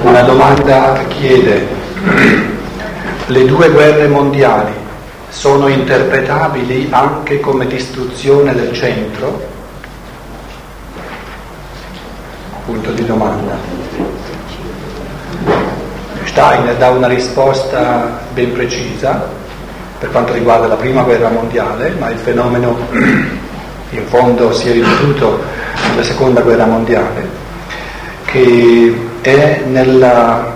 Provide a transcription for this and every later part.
Una domanda chiede, le due guerre mondiali sono interpretabili anche come distruzione del centro? Punto di domanda. Steiner dà una risposta ben precisa per quanto riguarda la prima guerra mondiale, ma il fenomeno in fondo si è ripetuto nella seconda guerra mondiale, che è nella,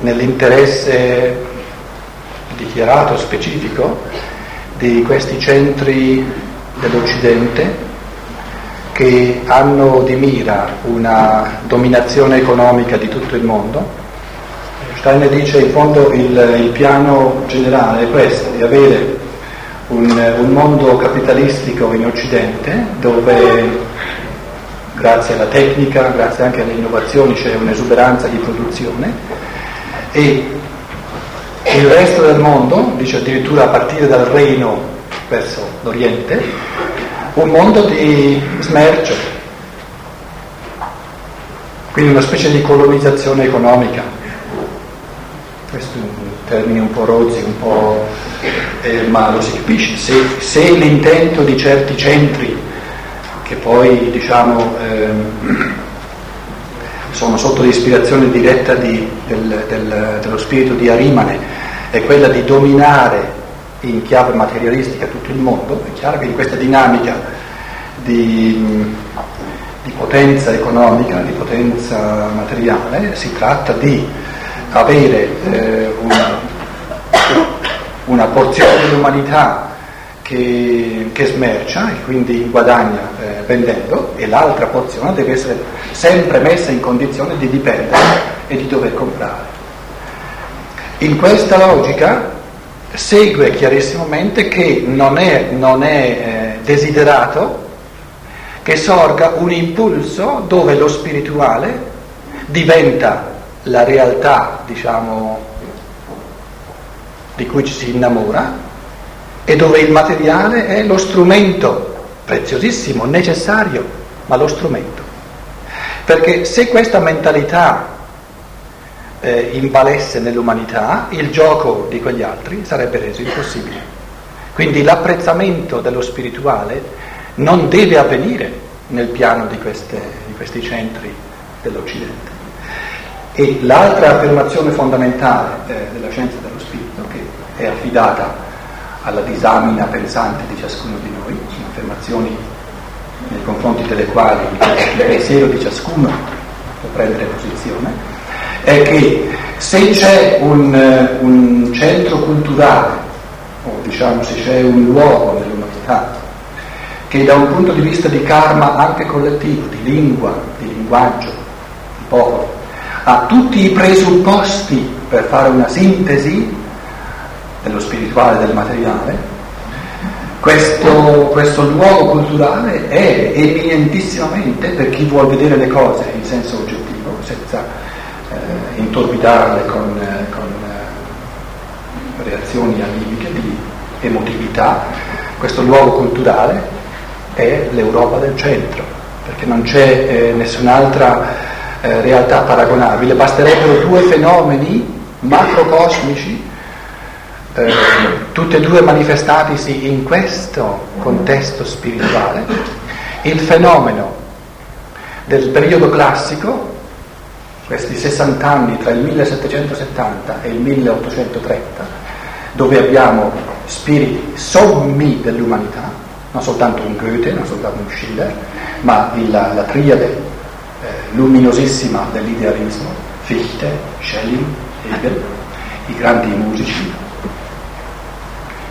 nell'interesse dichiarato specifico di questi centri dell'Occidente che hanno di mira una dominazione economica di tutto il mondo. Steiner dice in fondo il, il piano generale è questo, di avere un, un mondo capitalistico in Occidente dove grazie alla tecnica, grazie anche alle innovazioni c'è un'esuberanza di produzione e il resto del mondo, dice addirittura a partire dal Reino verso l'Oriente, un mondo di smercio, quindi una specie di colonizzazione economica. Questo è un termine un po' rozzi, un po', eh, ma lo si capisce. Se, se, l'intento di certi centri, che poi diciamo ehm, sono sotto l'ispirazione diretta di, del, del, dello spirito di Arimane, è quella di dominare in chiave materialistica tutto il mondo, è chiaro che in questa dinamica di, di potenza economica, di potenza materiale, si tratta di avere eh, una, una, porzione dell'umanità che, che, smercia e quindi guadagna eh, vendendo e l'altra porzione deve essere sempre messa in condizione di dipendere e di dover comprare. In questa logica segue chiarissimamente che non è, non è eh, desiderato che sorga un impulso dove lo spirituale diventa la realtà, diciamo, di cui ci si innamora e dove il materiale è lo strumento preziosissimo, necessario, ma lo strumento. Perché se questa mentalità eh, invalesse nell'umanità, il gioco di quegli altri sarebbe reso impossibile. Quindi l'apprezzamento dello spirituale non deve avvenire nel piano di, queste, di questi centri dell'Occidente. E l'altra affermazione fondamentale eh, della scienza dello spirito, è affidata alla disamina pensante di ciascuno di noi, sono affermazioni nei confronti delle quali il pensiero di ciascuno può prendere posizione, è che se c'è un, un centro culturale, o diciamo se c'è un luogo nell'umanità, che da un punto di vista di karma anche collettivo, di lingua, di linguaggio, di popolo, ha tutti i presupposti per fare una sintesi dello spirituale e del materiale, questo, questo, luogo culturale è eminentissimamente, per chi vuole vedere le cose in senso oggettivo, senza eh, intorbidarle con, eh, con eh, reazioni animiche di emotività, questo luogo culturale è l'Europa del centro, perché non c'è eh, nessun'altra eh, realtà paragonabile, basterebbero due fenomeni macrocosmici, eh, tutti e due manifestatisi in questo contesto spirituale, il fenomeno del periodo classico, questi 60 anni tra il 1770 e il 1830, dove abbiamo spiriti sommi dell'umanità, non soltanto un Goethe, non soltanto un Schiller, ma la, la triade luminosissima dell'idealismo, Fichte, Schelling, Hegel, i grandi musici.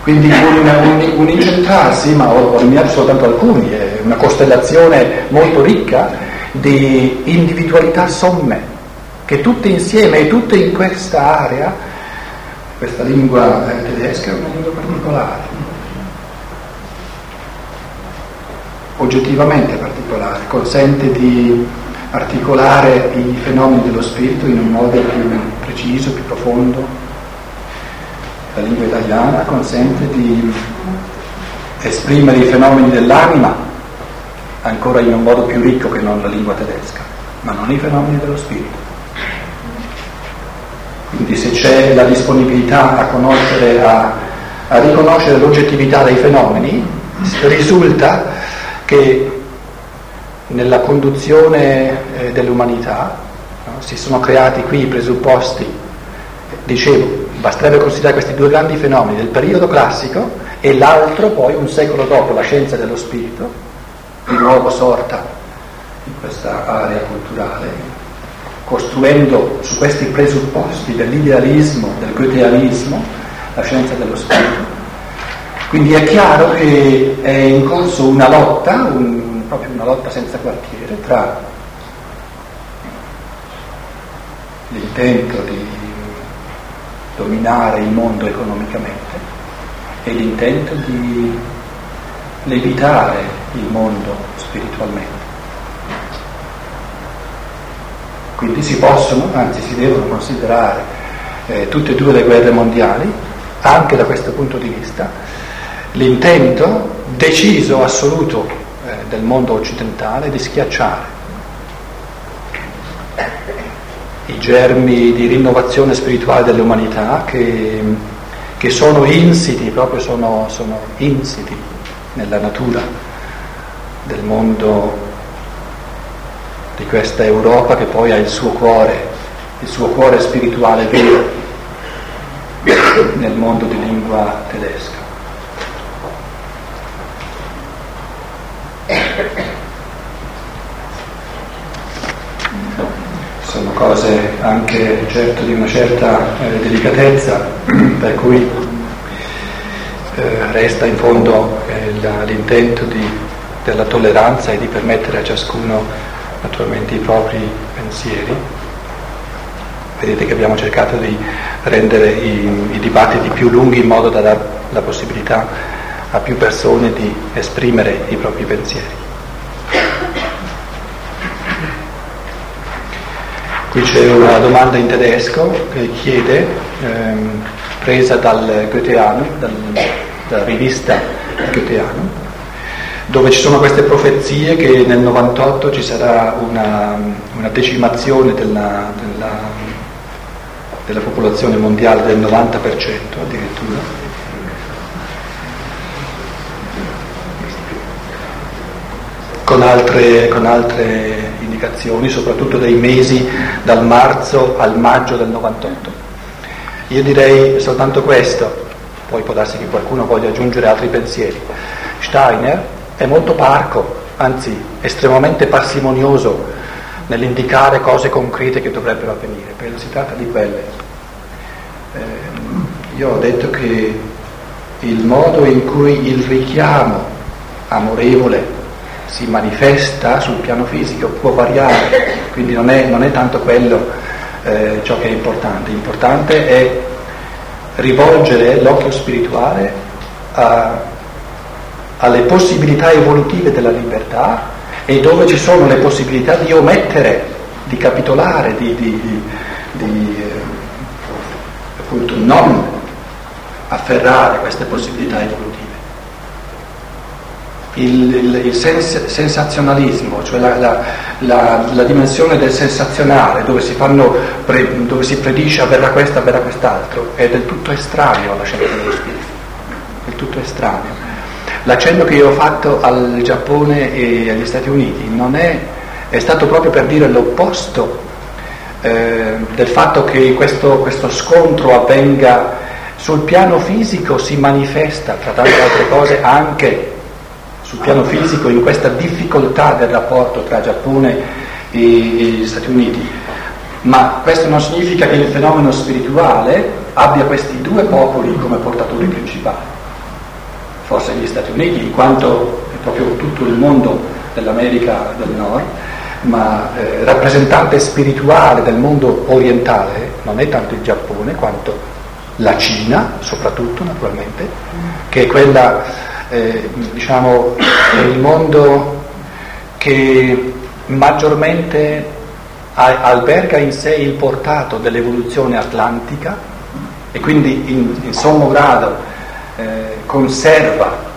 Quindi un, un, incentrarsi, ma ho, ho nominato soltanto alcuni, è una costellazione molto ricca di individualità somme, che tutte insieme e tutte in questa area, questa lingua eh, tedesca è una lingua particolare, oggettivamente particolare, consente di articolare i fenomeni dello spirito in un modo più preciso, più profondo. La lingua italiana consente di esprimere i fenomeni dell'anima ancora in un modo più ricco che non la lingua tedesca, ma non i fenomeni dello spirito. Quindi se c'è la disponibilità a conoscere, a, a riconoscere l'oggettività dei fenomeni, risulta che nella conduzione eh, dell'umanità no, si sono creati qui i presupposti, dicevo, basterebbe considerare questi due grandi fenomeni del periodo classico e l'altro poi un secolo dopo, la scienza dello spirito, di nuovo sorta in questa area culturale, costruendo su questi presupposti dell'idealismo, del goetheanismo, la scienza dello spirito. Quindi è chiaro che è in corso una lotta, un, proprio una lotta senza quartiere, tra l'intento di dominare il mondo economicamente e l'intento di levitare il mondo spiritualmente. Quindi si possono, anzi si devono considerare eh, tutte e due le guerre mondiali, anche da questo punto di vista, l'intento deciso, assoluto eh, del mondo occidentale di schiacciare germi di rinnovazione spirituale dell'umanità che, che sono insiti, proprio sono, sono insiti nella natura del mondo di questa Europa che poi ha il suo cuore, il suo cuore spirituale vero nel mondo di lingua tedesca. Sono cose anche certo di una certa eh, delicatezza, per cui eh, resta in fondo eh, l'intento di, della tolleranza e di permettere a ciascuno naturalmente i propri pensieri. Vedete che abbiamo cercato di rendere i, i dibattiti più lunghi in modo da dare la possibilità a più persone di esprimere i propri pensieri. Qui c'è una domanda in tedesco che chiede, ehm, presa dal Goetheano, dal, dalla rivista Goetheano, dove ci sono queste profezie che nel 98 ci sarà una, una decimazione della, della, della popolazione mondiale del 90% addirittura. Con altre, con altre, indicazioni, soprattutto dei mesi dal marzo al maggio del 98. Io direi soltanto questo, poi può darsi che qualcuno voglia aggiungere altri pensieri. Steiner è molto parco, anzi estremamente parsimonioso nell'indicare cose concrete che dovrebbero avvenire, perché si tratta di quelle. Eh, io ho detto che il modo in cui il richiamo amorevole si manifesta sul piano fisico può variare, quindi non è, non è tanto quello eh, ciò che è importante, l'importante è rivolgere l'occhio spirituale a alle possibilità evolutive della libertà e dove ci sono le possibilità di omettere, di capitolare, di, di, di, di eh, appunto non afferrare queste possibilità evolutive. Il, il, il sens- sensazionalismo, cioè la, la, la, la, dimensione del sensazionale, dove si, fanno, pre, dove si predice avverrà questo, avverrà quest'altro, è del tutto estraneo alla scienza dello spirito, del tutto estraneo. L'accenno che io ho fatto al Giappone e agli Stati Uniti è, è stato proprio per dire l'opposto eh, del fatto che questo, questo scontro avvenga sul piano fisico, si manifesta, tra tante altre cose, anche sul piano fisico in questa difficoltà del rapporto tra Giappone e, gli Stati Uniti. Ma questo non significa che il fenomeno spirituale abbia questi due popoli come portatori principali forse gli Stati Uniti, in quanto è proprio tutto il mondo dell'America del Nord, ma eh, rappresentante spirituale del mondo orientale non è tanto il Giappone quanto la Cina, soprattutto naturalmente, che è quella, eh, diciamo, è il mondo che maggiormente alberga in sé il portato dell'evoluzione atlantica e quindi in, in sommo grado eh, conserva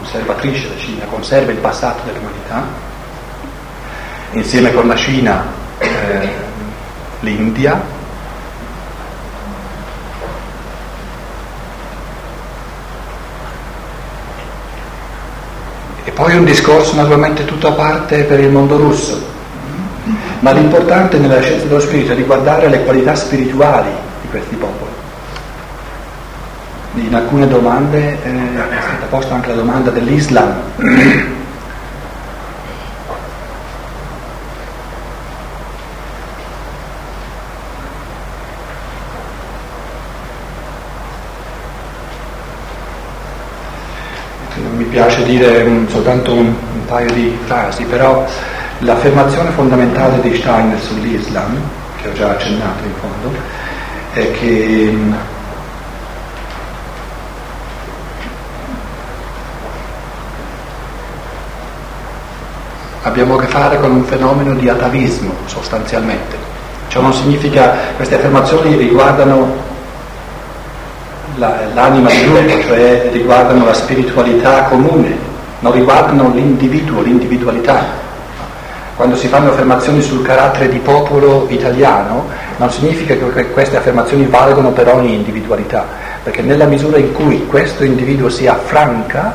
conservatrice la Cina, conserva il passato dell'umanità, insieme con la Cina eh, l'India, poi un discorso naturalmente tutto a parte per il mondo russo. Ma l'importante nella scienza dello spirito è di guardare le qualità spirituali di questi popoli. In alcune domande eh, è stata posta anche la domanda dell'Islam. Non mi piace dire un, soltanto un, un paio di frasi, però l'affermazione fondamentale di Steiner sull'Islam, che ho già accennato in fondo, è che abbiamo a che fare con un fenomeno di atavismo sostanzialmente. Ciò non significa, queste affermazioni riguardano la, l'anima di gruppo, cioè riguardano la spiritualità comune, non riguardano l'individuo, l'individualità. Quando si fanno affermazioni sul carattere di popolo italiano, non significa che queste affermazioni valgono per ogni individualità, perché nella misura in cui questo individuo si affranca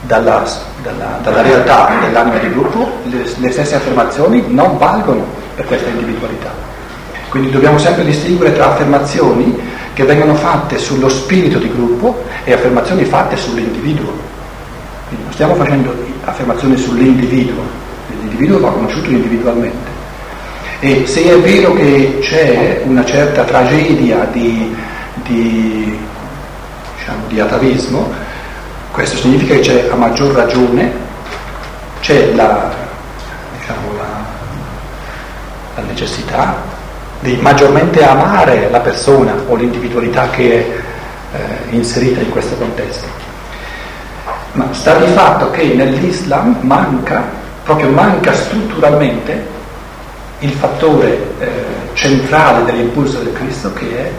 dalla, dalla, dalla realtà dell'anima di gruppo, le, le stesse affermazioni non valgono per questa individualità. Quindi dobbiamo sempre distinguere tra affermazioni che vengono fatte sullo spirito di gruppo e affermazioni fatte sull'individuo. Quindi non stiamo facendo affermazioni sull'individuo, l'individuo va conosciuto individualmente. E se è vero che c'è una certa tragedia di, di, diciamo, di atavismo, questo significa che c'è a maggior ragione, c'è la, diciamo, la, la necessità di maggiormente amare la persona o l'individualità che è eh, inserita in questo contesto. Ma sta di fatto che nell'Islam manca, proprio manca strutturalmente, il fattore eh, centrale dell'impulso del Cristo che è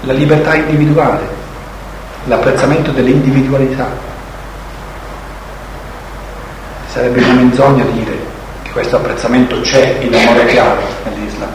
la libertà individuale l'apprezzamento dell'individualità. Sarebbe una menzogna dire questo apprezzamento c'è in amore chiaro nell'Islam.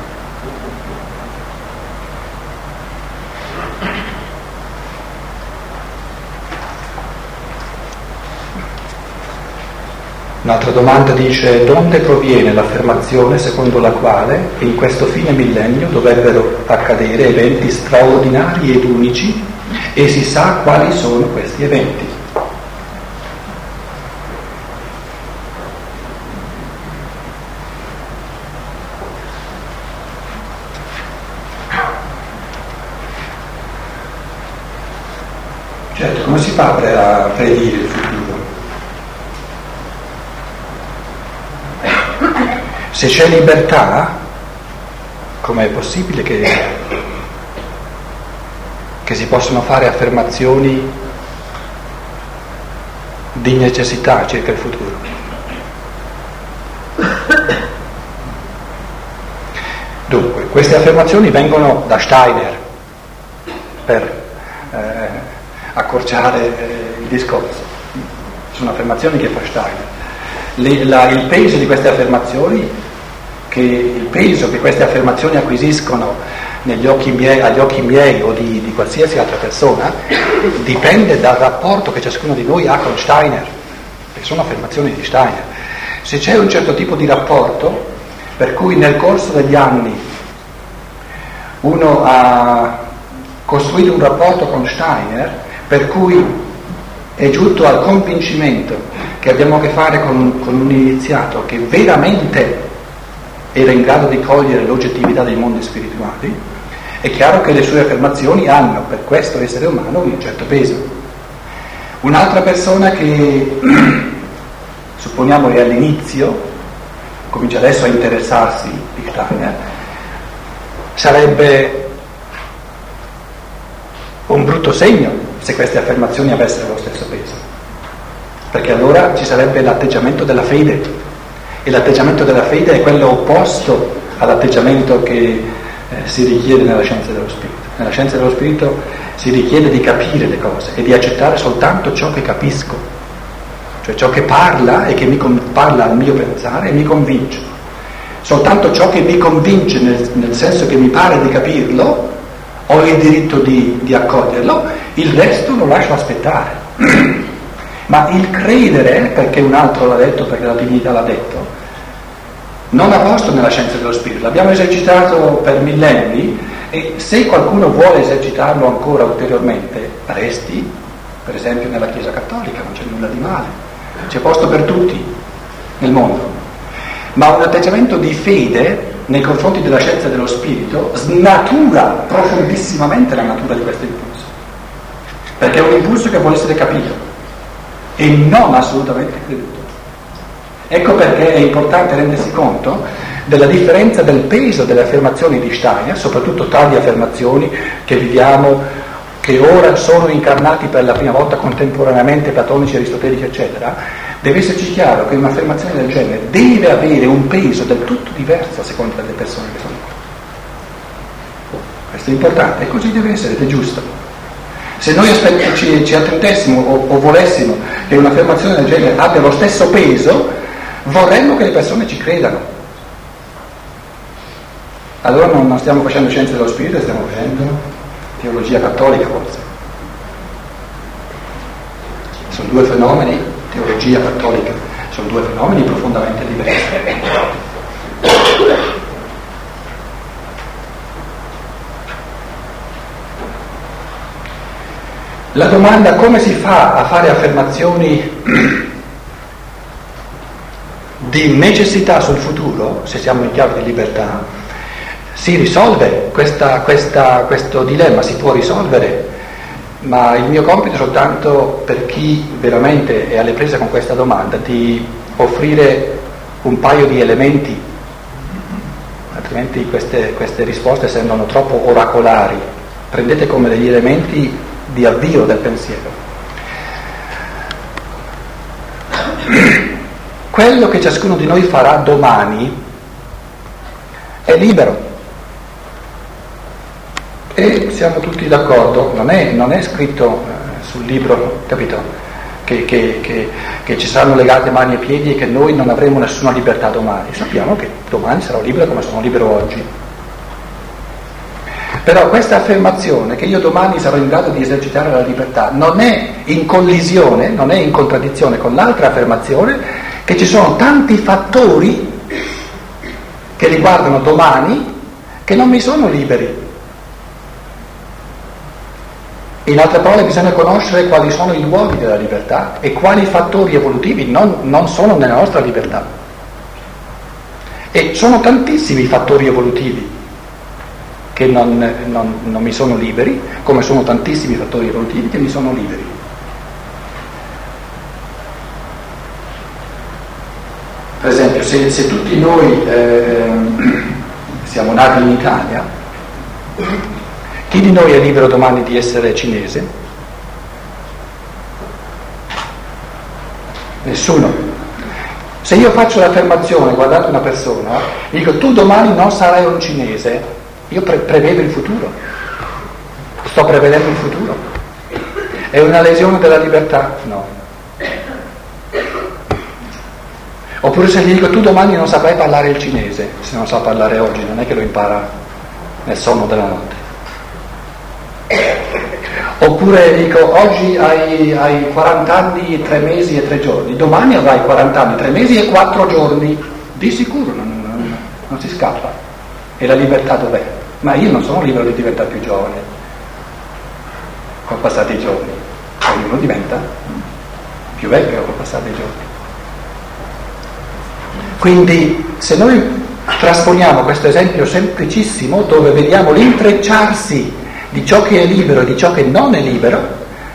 Un'altra domanda dice donde proviene l'affermazione secondo la quale in questo fine millennio dovrebbero accadere eventi straordinari ed unici e si sa quali sono questi eventi. Certo, come si fa a predire il futuro? Se c'è libertà, com'è possibile che che si possono fare affermazioni di necessità circa il futuro. Dunque, queste affermazioni vengono da Steiner per accorciare eh, il discorso. Sono affermazioni che fa Steiner. Le, la, il peso di queste affermazioni, che, il peso che queste affermazioni acquisiscono occhi miei, agli occhi miei o di, di qualsiasi altra persona dipende dal rapporto che ciascuno di noi ha con Steiner, che sono affermazioni di Steiner. Se c'è un certo tipo di rapporto per cui nel corso degli anni uno ha costruito un rapporto con Steiner per cui è giunto al convincimento che abbiamo a che fare con, con un iniziato che veramente era in grado di cogliere l'oggettività dei mondi spirituali, è chiaro che le sue affermazioni hanno per questo essere umano un certo peso. Un'altra persona che supponiamo è all'inizio, comincia adesso a interessarsi di Steiner, sarebbe un brutto segno se queste affermazioni avessero lo stesso peso, perché allora ci sarebbe l'atteggiamento della fede e l'atteggiamento della fede è quello opposto all'atteggiamento che eh, si richiede nella scienza dello spirito. Nella scienza dello spirito si richiede di capire le cose e di accettare soltanto ciò che capisco, cioè ciò che parla e che mi parla al mio pensare e mi convince. Soltanto ciò che mi convince nel, nel senso che mi pare di capirlo, ho il diritto di, di accoglierlo, il resto lo lascio aspettare. Ma il credere, perché un altro l'ha detto, perché la divinità l'ha detto, non ha posto nella scienza dello spirito, l'abbiamo esercitato per millenni e se qualcuno vuole esercitarlo ancora ulteriormente, resti, per esempio nella Chiesa Cattolica, non c'è nulla di male, c'è posto per tutti nel mondo. Ma un atteggiamento di fede nei confronti della scienza dello spirito snatura profondissimamente la natura di questo impulso, perché è un impulso che vuole essere capito e non assolutamente creduto. Ecco perché è importante rendersi conto della differenza del peso delle affermazioni di Steiner, soprattutto tali affermazioni che viviamo, che ora sono incarnati per la prima volta contemporaneamente platonici, aristotelici, eccetera, deve esserci chiaro che un'affermazione del genere deve avere un peso del tutto diverso a seconda delle persone che sono qua. Questo è importante e così deve essere ed è giusto. Se noi aspett- ci, ci, attendessimo o, o volessimo che un'affermazione del genere abbia lo stesso peso, vorremmo che le persone ci credano. Allora non, non stiamo facendo scienze dello spirito, stiamo facendo teologia cattolica forse. Sono due fenomeni, teologia cattolica, sono due fenomeni profondamente diversi. La domanda come si fa a fare affermazioni di necessità sul futuro, se siamo in chiave di libertà, si risolve questa, questa, questo dilemma, si può risolvere, ma il mio compito è soltanto per chi veramente è alle prese con questa domanda di offrire un paio di elementi, altrimenti queste, queste risposte sembrano troppo oracolari, prendete come degli elementi di avvio del pensiero. Quello che ciascuno di noi farà domani è libero. E siamo tutti d'accordo, non è, non è scritto eh, sul libro, capito? Che, che, che, che, ci saranno legate mani e piedi e che noi non avremo nessuna libertà domani. Sappiamo che domani sarò libero come sono libero oggi. Però questa affermazione che io domani sarò in grado di esercitare la libertà non è in collisione, non è in contraddizione con l'altra affermazione che ci sono tanti fattori che riguardano domani che non mi sono liberi. In altre parole bisogna conoscere quali sono i luoghi della libertà e quali fattori evolutivi non, non sono nella nostra libertà. E sono tantissimi i fattori evolutivi che non, non, non mi sono liberi, come sono tantissimi i fattori evolutivi che mi sono liberi. Per esempio, se, se tutti noi eh, siamo nati in Italia, chi di noi è libero domani di essere cinese? Nessuno. Se io faccio l'affermazione guardate una persona, dico tu domani non sarai un cinese, io pre- prevedo il futuro, sto prevedendo il futuro. È una lesione della libertà? No. Oppure se gli dico tu domani non saprai parlare il cinese, se non sa parlare oggi, non è che lo impara nel sonno della notte. Oppure dico oggi hai, hai 40 anni, 3 mesi e 3 giorni, domani avrai 40 anni, 3 mesi e 4 giorni, di sicuro non, non, non si scappa. E la libertà dov'è? Ma io non sono libero di diventare più giovane con passati i giorni, ognuno diventa più vecchio con passati i giorni. Quindi se noi trasponiamo questo esempio semplicissimo dove vediamo l'intrecciarsi di ciò che è libero e di ciò che non è libero,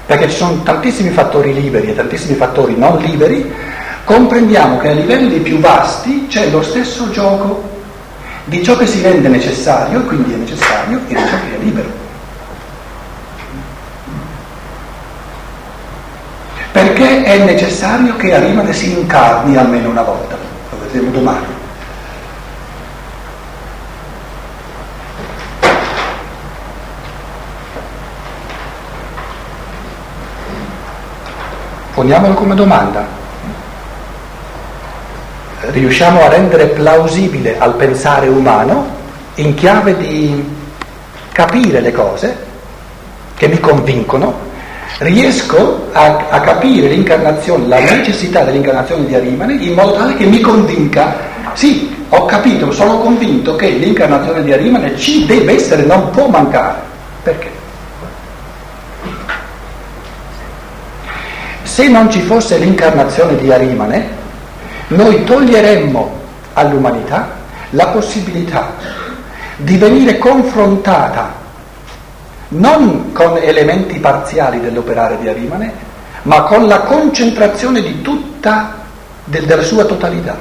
perché ci sono tantissimi fattori liberi e tantissimi fattori non liberi, comprendiamo che a livelli più vasti c'è lo stesso gioco di ciò che si rende necessario, e quindi è necessario, e di ciò che è libero. Perché è necessario che Arimane si incarni almeno una volta, lo vedremo domani. Poniamolo come domanda, riusciamo a rendere plausibile al pensare umano in chiave di capire le cose che mi convincono, riesco a, a capire l'incarnazione, la necessità dell'incarnazione di Arimane in modo tale che mi convinca, sì, ho capito, sono convinto che l'incarnazione di Arimane ci deve essere, non può mancare. Perché? Se non ci fosse l'incarnazione di Arimane, noi toglieremmo all'umanità la possibilità di venire confrontata non con elementi parziali dell'operare di Arimane, ma con la concentrazione di tutta, del, della sua totalità.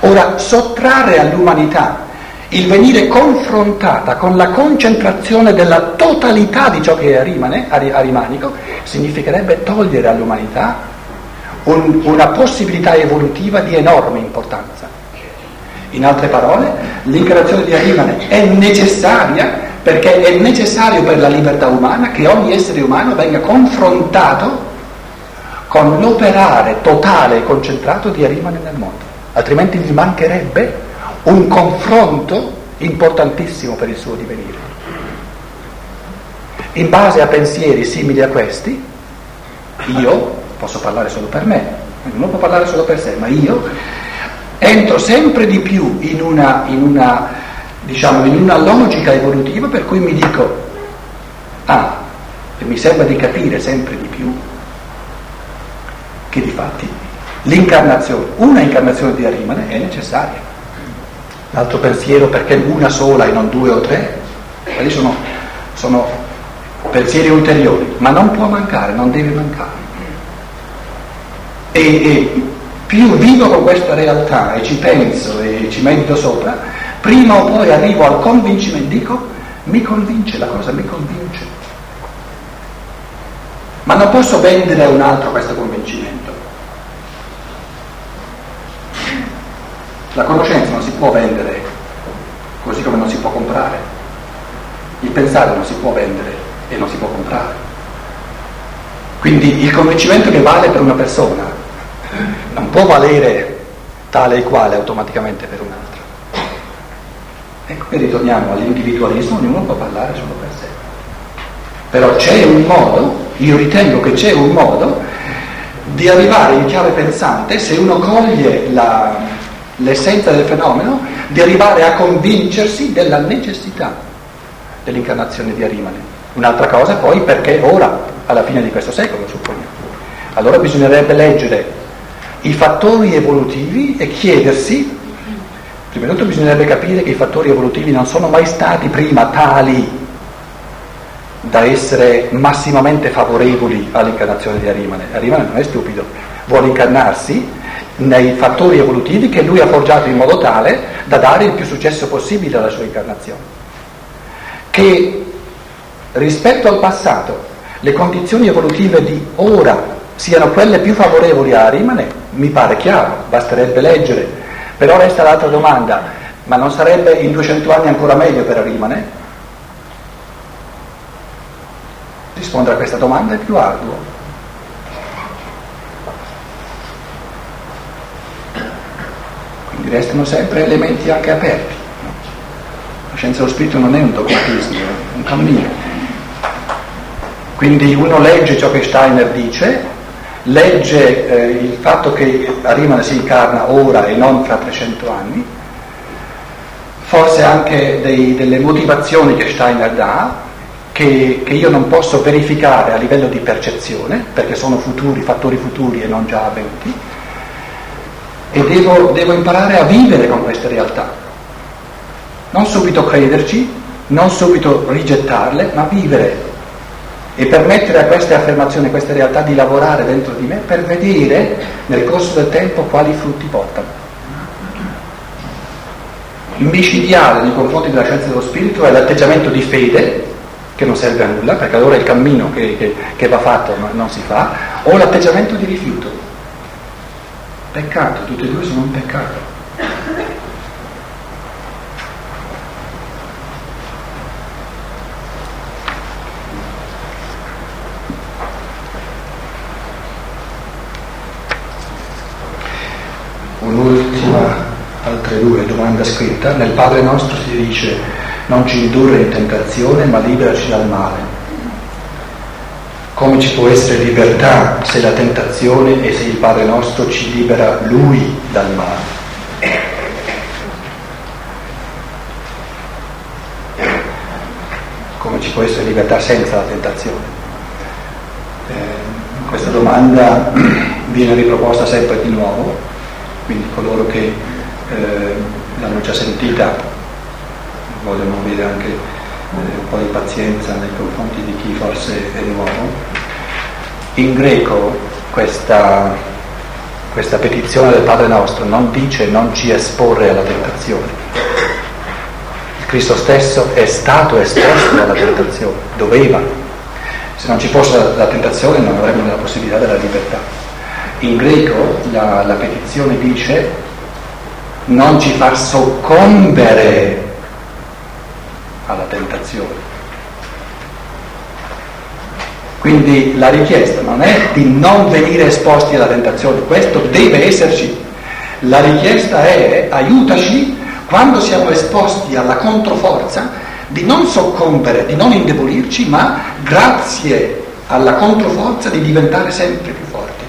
Ora, sottrarre all'umanità il venire confrontata con la concentrazione della totalità di ciò che è arimane, arimanico, significherebbe togliere all'umanità un, una possibilità evolutiva di enorme importanza. In altre parole, l'incarnazione di Arimane è necessaria perché è necessario per la libertà umana che ogni essere umano venga confrontato con l'operare totale e concentrato di Arimane nel mondo, altrimenti gli mancherebbe un confronto importantissimo per il suo divenire. In base a pensieri simili a questi, io posso parlare solo per me, non può parlare solo per sé, ma io entro sempre di più in una, in una, diciamo, in una logica evolutiva per cui mi dico, ah, e mi sembra di capire sempre di più che di fatti l'incarnazione, una incarnazione di Arimane è necessaria. L'altro pensiero perché una sola e non due o tre, quelli sono, sono pensieri ulteriori, ma non può mancare, non deve mancare. E, e più vivo con questa realtà e ci penso e ci medito sopra, prima o poi arrivo al convincimento, dico, mi convince la cosa, mi convince. Ma non posso vendere a un altro questo convincimento. La conoscenza non si può vendere, così come non si può comprare. Il pensare non si può vendere e non si può comprare. Quindi il convincimento che vale per una persona non può valere tale e quale automaticamente per un'altra. Ecco che ritorniamo all'individualismo, ognuno può parlare solo per sé. Però c'è un modo, io ritengo che c'è un modo di arrivare in chiave pensante se uno coglie la, l'essenza del fenomeno, di arrivare a convincersi della necessità dell'incarnazione di Arimane. Un'altra cosa poi perché ora, alla fine di questo secolo, supponiamo. Allora bisognerebbe leggere i fattori evolutivi e chiedersi, prima di tutto bisognerebbe capire che i fattori evolutivi non sono mai stati prima tali da essere massimamente favorevoli all'incarnazione di Arimane. Arimane non è stupido, vuole incarnarsi nei fattori evolutivi che lui ha forgiato in modo tale da dare il più successo possibile alla sua incarnazione. Che rispetto al passato le condizioni evolutive di ora siano quelle più favorevoli a Arimane, mi pare chiaro, basterebbe leggere. Però resta l'altra domanda, ma non sarebbe in 200 anni ancora meglio per Arimane? Rispondere a questa domanda è più arduo. Restano sempre elementi anche aperti. La scienza dello spirito non è un dogmatismo, è un cammino. Quindi uno legge ciò che Steiner dice, legge eh, il fatto che Arimane si incarna ora e non fra 300 anni, forse anche dei, delle motivazioni che Steiner dà, che, che, io non posso verificare a livello di percezione, perché sono futuri, fattori futuri e non già avvenuti, e devo, devo imparare a vivere con queste realtà. Non subito crederci, non subito rigettarle, ma vivere e permettere a queste affermazioni, a queste realtà di lavorare dentro di me per vedere nel corso del tempo quali frutti portano. Il micidiale nei confronti della scienza dello spirito è l'atteggiamento di fede, che non serve a nulla, perché allora il cammino che, che, che va fatto non si fa, o l'atteggiamento di rifiuto. Peccato, tutte e due sono un peccato. Un'ultima, altre due domanda scritta. Nel Padre nostro si dice non ci indurre in tentazione ma liberaci dal male. Come ci può essere libertà se la tentazione e se il Padre nostro ci libera Lui dal male? Come ci può essere libertà senza la tentazione? Eh, questa domanda viene riproposta sempre di nuovo, quindi coloro che eh, l'hanno già sentita vogliono avere anche un po' di pazienza nei confronti di chi forse è nuovo. In greco questa, questa petizione del Padre nostro non dice non ci esporre alla tentazione. Il Cristo stesso è stato esposto alla tentazione, doveva. Se non ci fosse la, la tentazione non avremmo la possibilità della libertà. In greco la, la petizione dice non ci far soccombere alla tentazione. Quindi la richiesta non è di non venire esposti alla tentazione, questo deve esserci. La richiesta è aiutaci quando siamo esposti alla controforza di non soccombere, di non indebolirci, ma grazie alla controforza di diventare sempre più forti.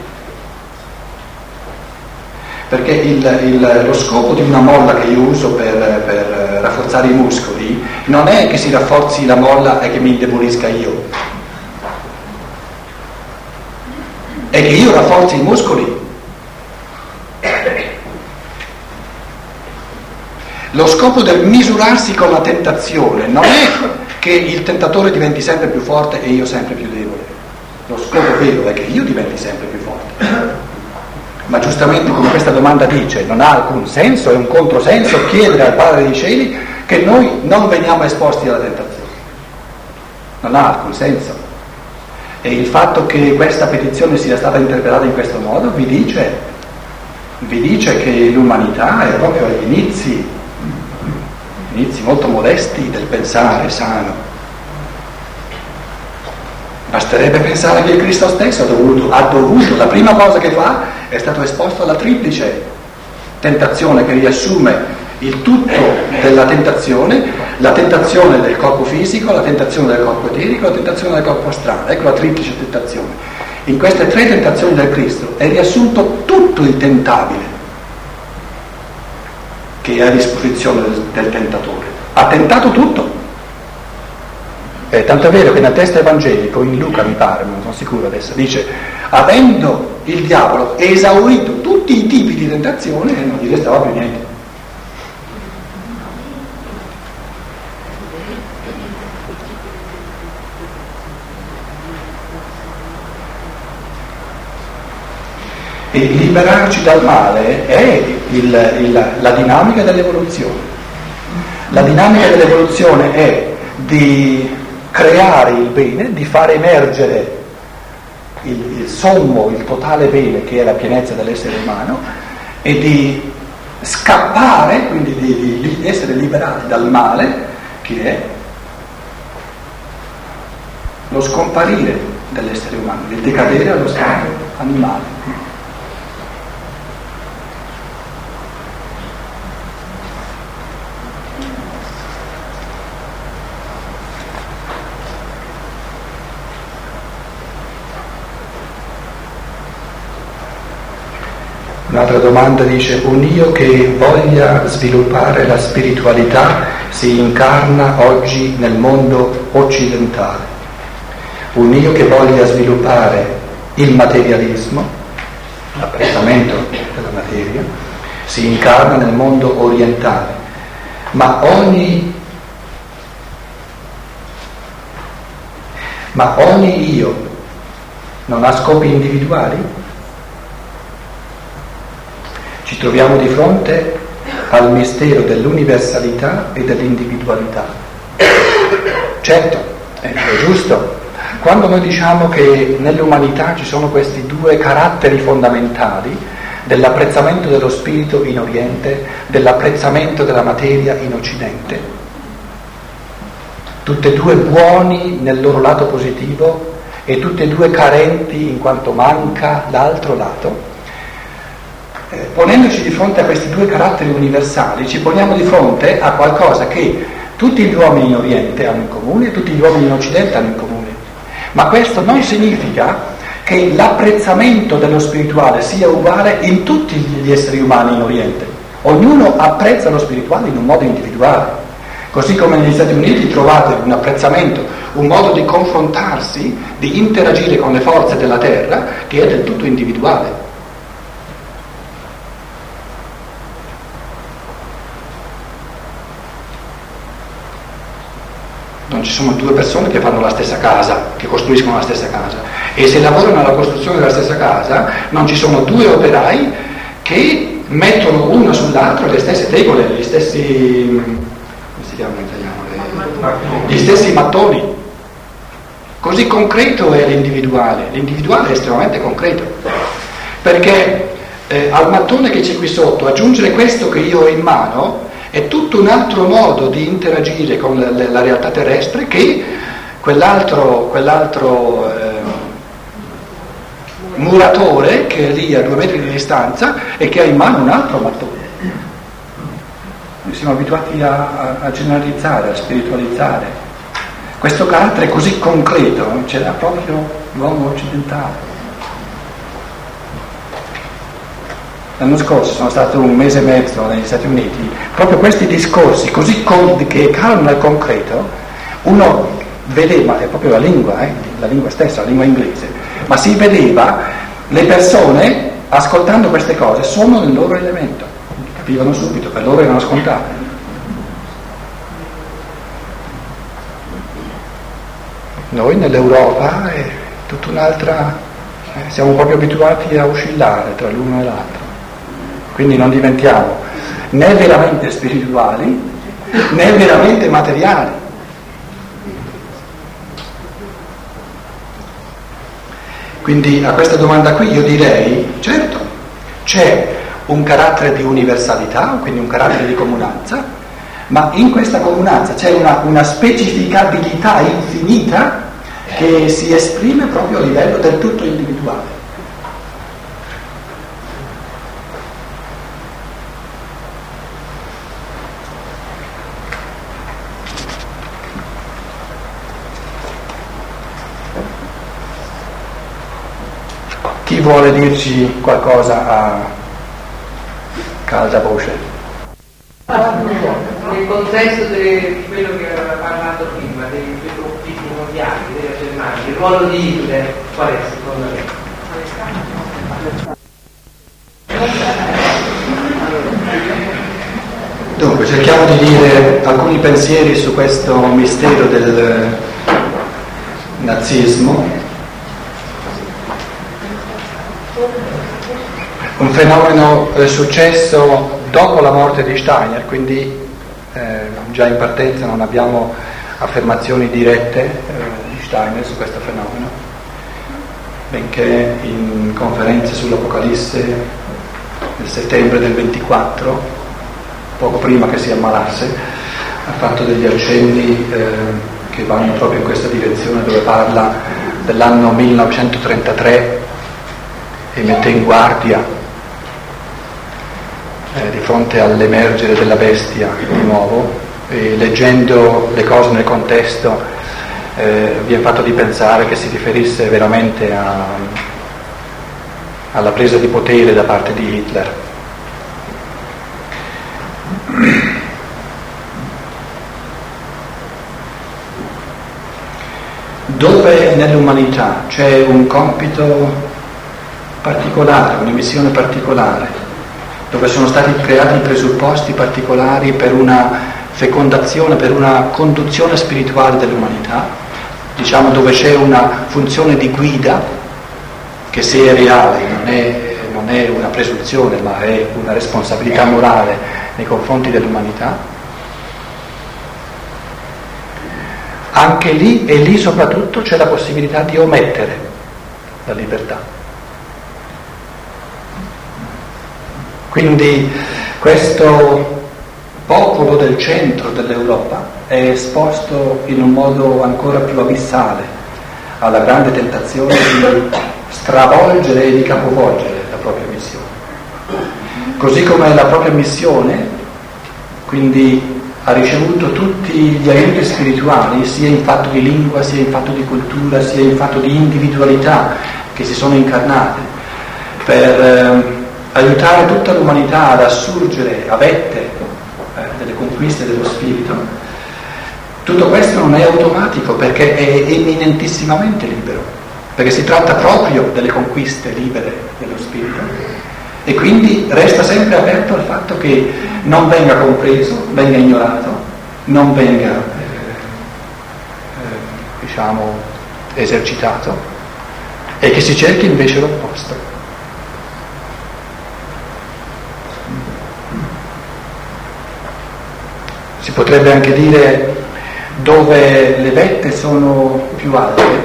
Perché il, il, lo scopo di una molla che io uso per, per rafforzare i muscoli non è che si rafforzi la molla e che mi indebolisca io, è che io rafforzi i muscoli. Lo scopo del misurarsi con la tentazione non è che il tentatore diventi sempre più forte e io sempre più debole. Lo scopo vero è che io diventi sempre più forte. Ma giustamente come questa domanda dice, non ha alcun senso, è un controsenso chiedere al Padre dei Cieli che noi non veniamo esposti alla tentazione. Non ha alcun senso. E il fatto che questa petizione sia stata interpretata in questo modo vi dice, vi dice che l'umanità è proprio agli inizi, inizi molto modesti del pensare sano. Basterebbe pensare che Cristo stesso ha dovuto, ha dovuto, la prima cosa che fa è stato esposto alla triplice tentazione che riassume il tutto della tentazione, la tentazione del corpo fisico, la tentazione del corpo eterico, la tentazione del corpo astrale. Ecco la triplice tentazione. In queste tre tentazioni del Cristo è riassunto tutto il tentabile che è a disposizione del, tentatore. Ha tentato tutto. Eh, tanto è vero che nel testo evangelico, in Luca mi pare, non sono sicuro adesso, dice, avendo il diavolo esaurito tutti i tipi di tentazione, non gli restava più niente. E liberarci dal male è il, il, la dinamica dell'evoluzione. La dinamica dell'evoluzione è di creare il bene, di far emergere il, il sommo, il totale bene che è la pienezza dell'essere umano e di scappare, quindi di, di essere liberati dal male che è lo scomparire dell'essere umano, il decadere allo stato animale. Un'altra domanda dice, un io che voglia sviluppare la spiritualità si incarna oggi nel mondo occidentale. Un io che voglia sviluppare il materialismo, l'apprezzamento della materia, si incarna nel mondo orientale. Ma ogni, ma ogni io non ha scopi individuali? Ci troviamo di fronte al mistero dell'universalità e dell'individualità. Certo, è, giusto. Quando noi diciamo che nell'umanità ci sono questi due caratteri fondamentali, dell'apprezzamento dello spirito in Oriente, dell'apprezzamento della materia in Occidente, tutte e due buoni nel loro lato positivo e tutte e due carenti in quanto manca l'altro lato, ponendoci di fronte a questi due caratteri universali, ci poniamo di fronte a qualcosa che tutti gli uomini in Oriente hanno in comune e tutti gli uomini in Occidente hanno in comune. Ma questo non significa che l'apprezzamento dello spirituale sia uguale in tutti gli esseri umani in Oriente. Ognuno apprezza lo spirituale in un modo individuale. Così come negli Stati Uniti trovate un apprezzamento, un modo di confrontarsi, di interagire con le forze della terra che è del tutto individuale. Ci sono due persone che fanno la stessa casa, che costruiscono la stessa casa. E se lavorano alla costruzione della stessa casa, non ci sono due operai che mettono uno sull'altro le stesse tegole, gli stessi. come si chiamano in italiano? Gli stessi mattoni. Così concreto è l'individuale, l'individuale è estremamente concreto, perché eh, al mattone che c'è qui sotto aggiungere questo che io ho in mano è tutto un altro modo di interagire con la, la realtà terrestre che quell'altro, quell'altro eh, muratore che è lì a due metri di distanza e che ha in mano un altro mattone. Noi siamo abituati a, a, a generalizzare, a spiritualizzare. Questo carattere così concreto ce l'ha proprio l'uomo occidentale. L'anno scorso sono stato un mese e mezzo negli Stati Uniti, proprio questi discorsi così con, che calano nel concreto, uno vedeva, è proprio la lingua, eh, la lingua stessa, la lingua inglese, ma si vedeva le persone ascoltando queste cose sono nel loro elemento, capivano subito, per loro erano scontate. Noi nell'Europa è tutta un'altra, eh, siamo proprio abituati a oscillare tra l'uno e l'altro, quindi non diventiamo né veramente spirituali né veramente materiali. Quindi a questa domanda qui io direi, certo, c'è un carattere di universalità, quindi un carattere di comunanza, ma in questa comunanza c'è una, una specificabilità infinita che si esprime proprio a livello del tutto individuale. Chi vuole dirci qualcosa a calda voce? Nel contesto di quello che aveva parlato prima, dei conflitti mondiali, della Germania, il ruolo di Hitler qual è secondo lei? Dunque, cerchiamo di dire alcuni pensieri su questo mistero del nazismo. Un fenomeno eh, successo dopo la morte di Steiner, quindi eh, già in partenza non abbiamo affermazioni dirette eh, di Steiner su questo fenomeno, benché in conferenze sull'Apocalisse nel settembre del 24, poco prima che si ammalasse, ha fatto degli accenni eh, che vanno proprio in questa direzione dove parla dell'anno 1933 e mette in guardia eh, di fronte all'emergere della bestia di nuovo e leggendo le cose nel contesto eh, viene fatto di pensare che si riferisse veramente a, alla presa di potere da parte di Hitler. Dove nell'umanità c'è un compito particolare, una missione particolare, dove sono stati creati i presupposti particolari per una fecondazione, per una conduzione spirituale dell'umanità, diciamo dove c'è una funzione di guida che se è reale non è, non è una presunzione ma è una responsabilità morale nei confronti dell'umanità, anche lì e lì soprattutto c'è la possibilità di omettere la libertà. Quindi questo popolo del centro dell'Europa è esposto in un modo ancora più abissale alla grande tentazione di stravolgere e di capovolgere la propria missione. così come la propria missione, quindi ha ricevuto tutti gli aiuti spirituali, sia in fatto di lingua, sia in fatto di cultura, sia in fatto di individualità che si sono incarnate, per eh, aiutare tutta l'umanità ad assurgere a vette eh, delle conquiste dello spirito. Tutto questo non è automatico perché è eminentissimamente libero, perché si tratta proprio delle conquiste libere dello spirito e quindi resta sempre aperto al fatto che non venga compreso, venga ignorato, non venga eh, eh, diciamo esercitato e che si cerchi invece l'opposto. Si potrebbe anche dire dove le vette sono più alte,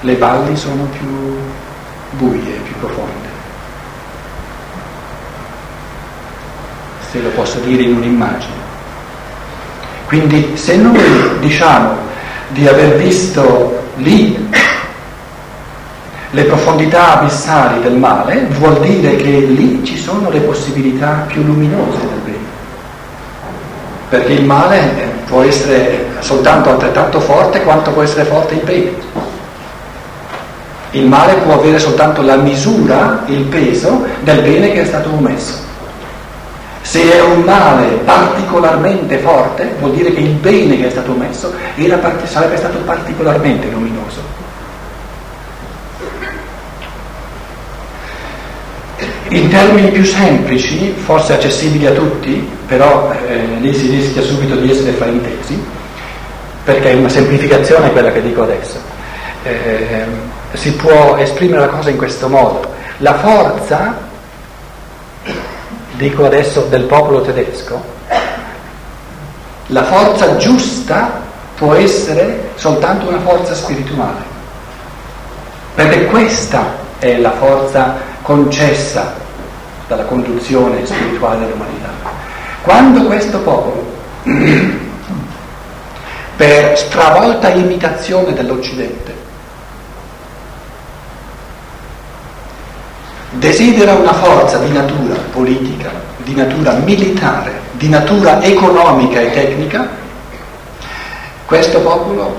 le valli sono più buie, più profonde. se lo posso dire in un'immagine. Quindi se noi diciamo di aver visto lì le profondità abissali del male, vuol dire che lì ci sono le possibilità più luminose. Perché il male può essere soltanto altrettanto forte quanto può essere forte il bene. Il male può avere soltanto la misura, il peso del bene che è stato omesso. Se è un male particolarmente forte, vuol dire che il bene che è stato messo part- sarebbe stato particolarmente luminoso. In termini più semplici, forse accessibili a tutti, però eh, lì si rischia subito di essere fraintesi, perché è una semplificazione quella che dico adesso. Eh, si può esprimere la cosa in questo modo. La forza dico adesso del popolo tedesco, la forza giusta può essere soltanto una forza spirituale, perché questa è la forza concessa dalla conduzione spirituale dell'umanità. Quando questo popolo, per stravolta imitazione dell'Occidente, desidera una forza di natura politica, di natura militare, di natura economica e tecnica, questo popolo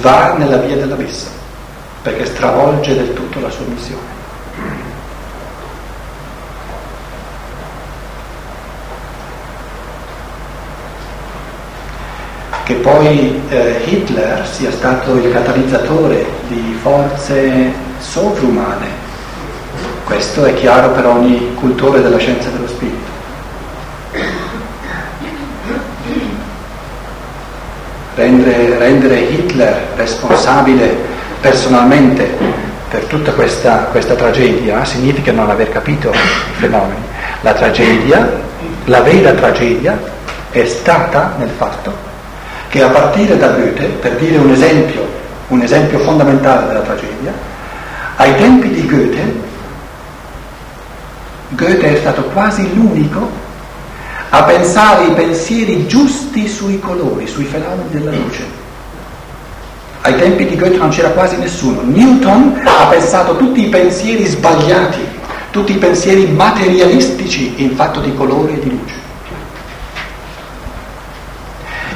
va nella via dell'abisso, perché stravolge del tutto la sua missione. Che poi eh, Hitler sia stato il catalizzatore di forze sovrumane. Questo è chiaro per ogni cultore della scienza dello spirito. Rendere, rendere Hitler responsabile personalmente per tutta questa, questa tragedia significa non aver capito i fenomeni. La tragedia, la vera tragedia, è stata nel fatto che a partire da Goethe, per dire un esempio, un esempio fondamentale della tragedia, ai tempi di Goethe, Goethe è stato quasi l'unico a pensare i pensieri giusti sui colori, sui fenomeni della luce. Ai tempi di Goethe non c'era quasi nessuno. Newton ha pensato tutti i pensieri sbagliati, tutti i pensieri materialistici in fatto di colori e di luce.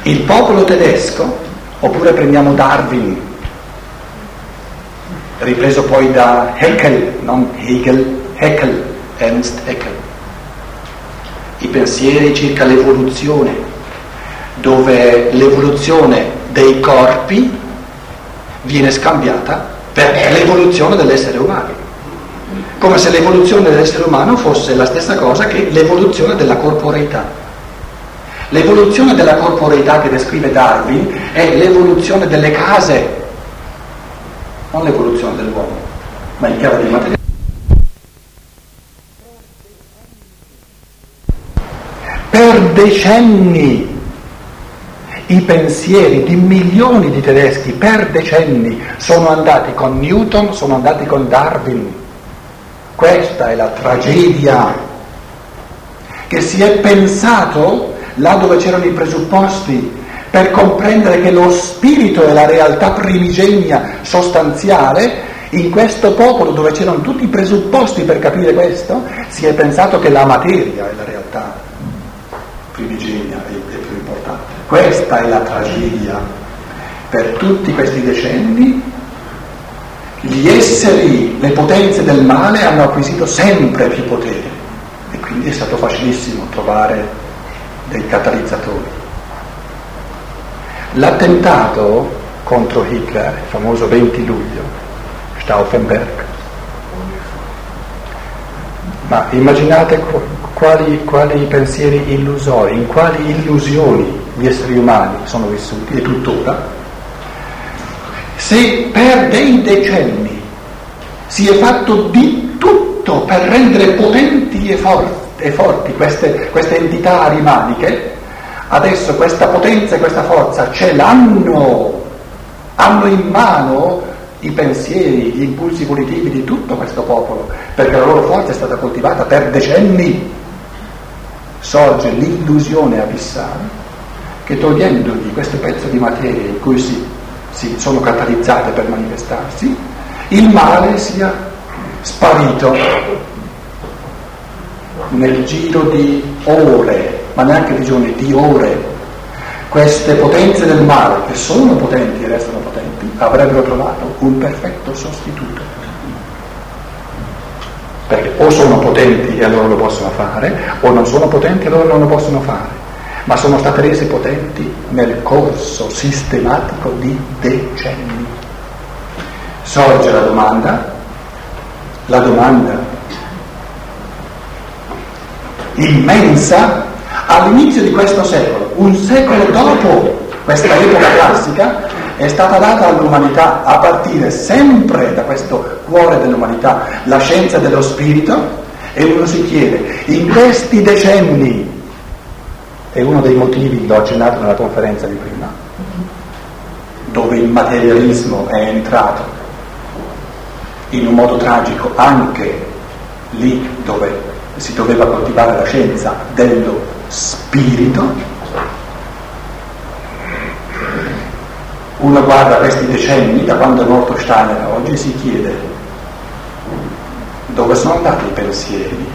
Il popolo tedesco, oppure prendiamo Darwin, ripreso poi da Haeckel, non Hegel, Haeckel, Ernst Haeckel. I pensieri circa l'evoluzione, dove l'evoluzione dei corpi viene scambiata per l'evoluzione dell'essere umano. Come se l'evoluzione dell'essere umano fosse la stessa cosa che l'evoluzione della corporeità. L'evoluzione della corporeità che descrive Darwin è l'evoluzione delle case non l'evoluzione dell'uomo, ma il chiave dei materiali. Per decenni i pensieri di milioni di tedeschi per decenni sono andati con Newton, sono andati con Darwin. Questa è la tragedia che si è pensato là dove c'erano i presupposti per comprendere che lo spirito è la realtà primigenia sostanziale In questo popolo dove c'erano tutti i presupposti per capire questo, si è pensato che la materia è la realtà primigenia e più importante. Questa è la tragedia. Per tutti questi decenni gli esseri, le potenze del male hanno acquisito sempre più potere e quindi è stato facilissimo trovare dei catalizzatori. L'attentato contro Hitler, il famoso 20 luglio, Stauffenberg. Ma immaginate quali, quali pensieri illusori, in quali illusioni gli esseri umani sono vissuti e tuttora, se per dei decenni si è fatto di tutto per rendere potenti e forti, e forti queste, queste entità arimaniche, adesso questa potenza e questa forza ce l'hanno, hanno in mano i pensieri, gli impulsi volitivi di tutto questo popolo, perché la loro forza è stata coltivata per decenni. Sorge l'illusione abissale che togliendogli questo pezzo di materia in cui si, si sono catalizzate per manifestarsi, il male sia sparito nel giro di ore, ma neanche di giorni, di ore. Queste potenze del male, che sono potenti e restano potenti, avrebbero trovato un perfetto sostituto. Perché o sono potenti e allora lo possono fare, o non sono potenti e allora non lo possono fare, ma sono state rese potenti nel corso sistematico di decenni. Sorge la domanda, la domanda immensa all'inizio di questo secolo, un secolo dopo questa epoca classica, è stata data all'umanità a partire sempre da questo cuore dell'umanità, la scienza dello spirito, e uno si chiede, in questi decenni, è uno dei motivi, l'ho accennato nella conferenza di prima, dove il materialismo è entrato in un modo tragico anche lì dove si doveva coltivare la scienza dello spirito, Uno guarda questi decenni, da quando è morto Steiner a oggi, e si chiede dove sono andati i pensieri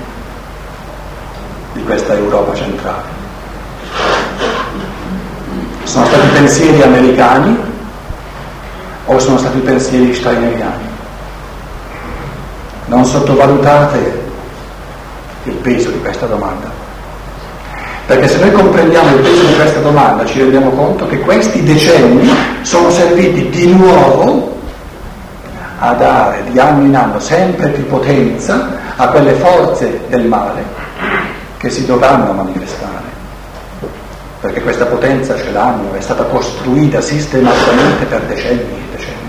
di questa Europa centrale. Sono stati pensieri americani o sono stati pensieri steineriani? Non sottovalutate il peso di questa domanda. Perché se noi comprendiamo il peso di questa domanda ci rendiamo conto che questi decenni sono serviti di nuovo a dare di anno in anno sempre più potenza a quelle forze del male che si dovranno manifestare. Perché questa potenza ce l'hanno, è stata costruita sistematicamente per decenni e decenni.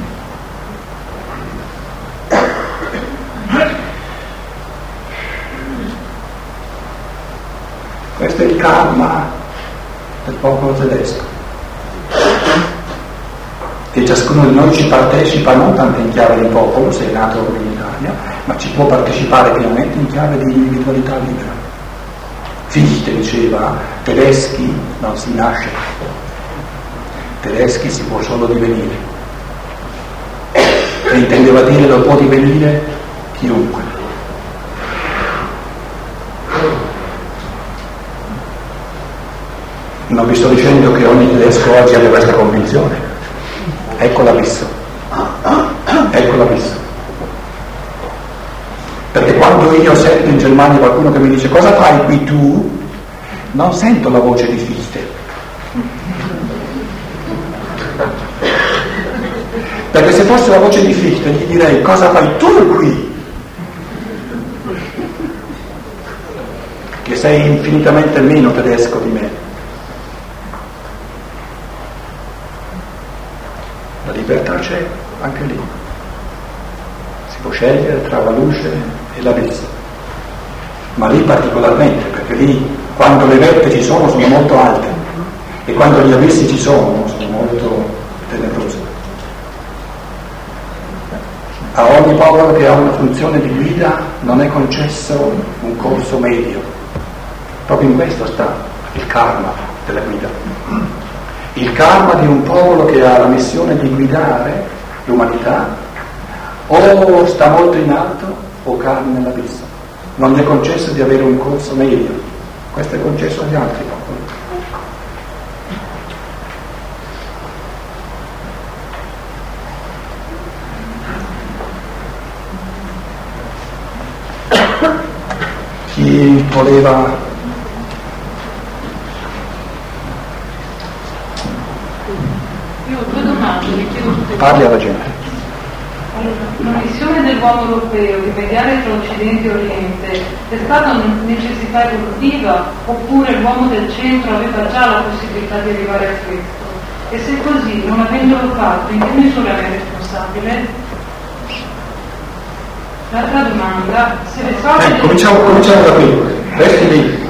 Questo è il karma del popolo tedesco. E ciascuno di noi ci partecipa non tanto in chiave di popolo, se è nato in Italia, ma ci può partecipare pienamente in chiave di individualità libera. Fichte diceva, tedeschi non si nasce, tedeschi si può solo divenire. E intendeva dire lo può divenire chiunque. Non vi sto dicendo che ogni tedesco oggi abbia questa convinzione. Ecco l'abisso. Ecco l'abisso. Perché quando io sento in Germania qualcuno che mi dice cosa fai qui tu, non sento la voce di Fichte. Perché se fosse la voce di Fichte gli direi cosa fai tu qui? Che sei infinitamente meno tedesco di me. C'è anche lì. Si può scegliere tra la luce e l'abisso. Ma lì particolarmente, perché lì quando le vette ci sono sono molto alte e quando gli abissi ci sono sono molto tenebrose. A ogni popolo che ha una funzione di guida non è concesso un corso medio. Proprio in questo sta il karma della guida il karma di un popolo che ha la missione di guidare l'umanità o sta molto in alto o cade nell'abisso. Non gli è concesso di avere un corso medio, questo è concesso agli altri popoli. Chi voleva Parli alla gente. La missione dell'uomo europeo di mediare tra Occidente e Oriente è stata una necessità evolutiva oppure l'uomo del centro aveva già la possibilità di arrivare a questo? E se così, non avendolo fatto, in che misura è responsabile? L'altra domanda, se le sorti... Eh, cominciamo, cominciamo da qui, resti lì.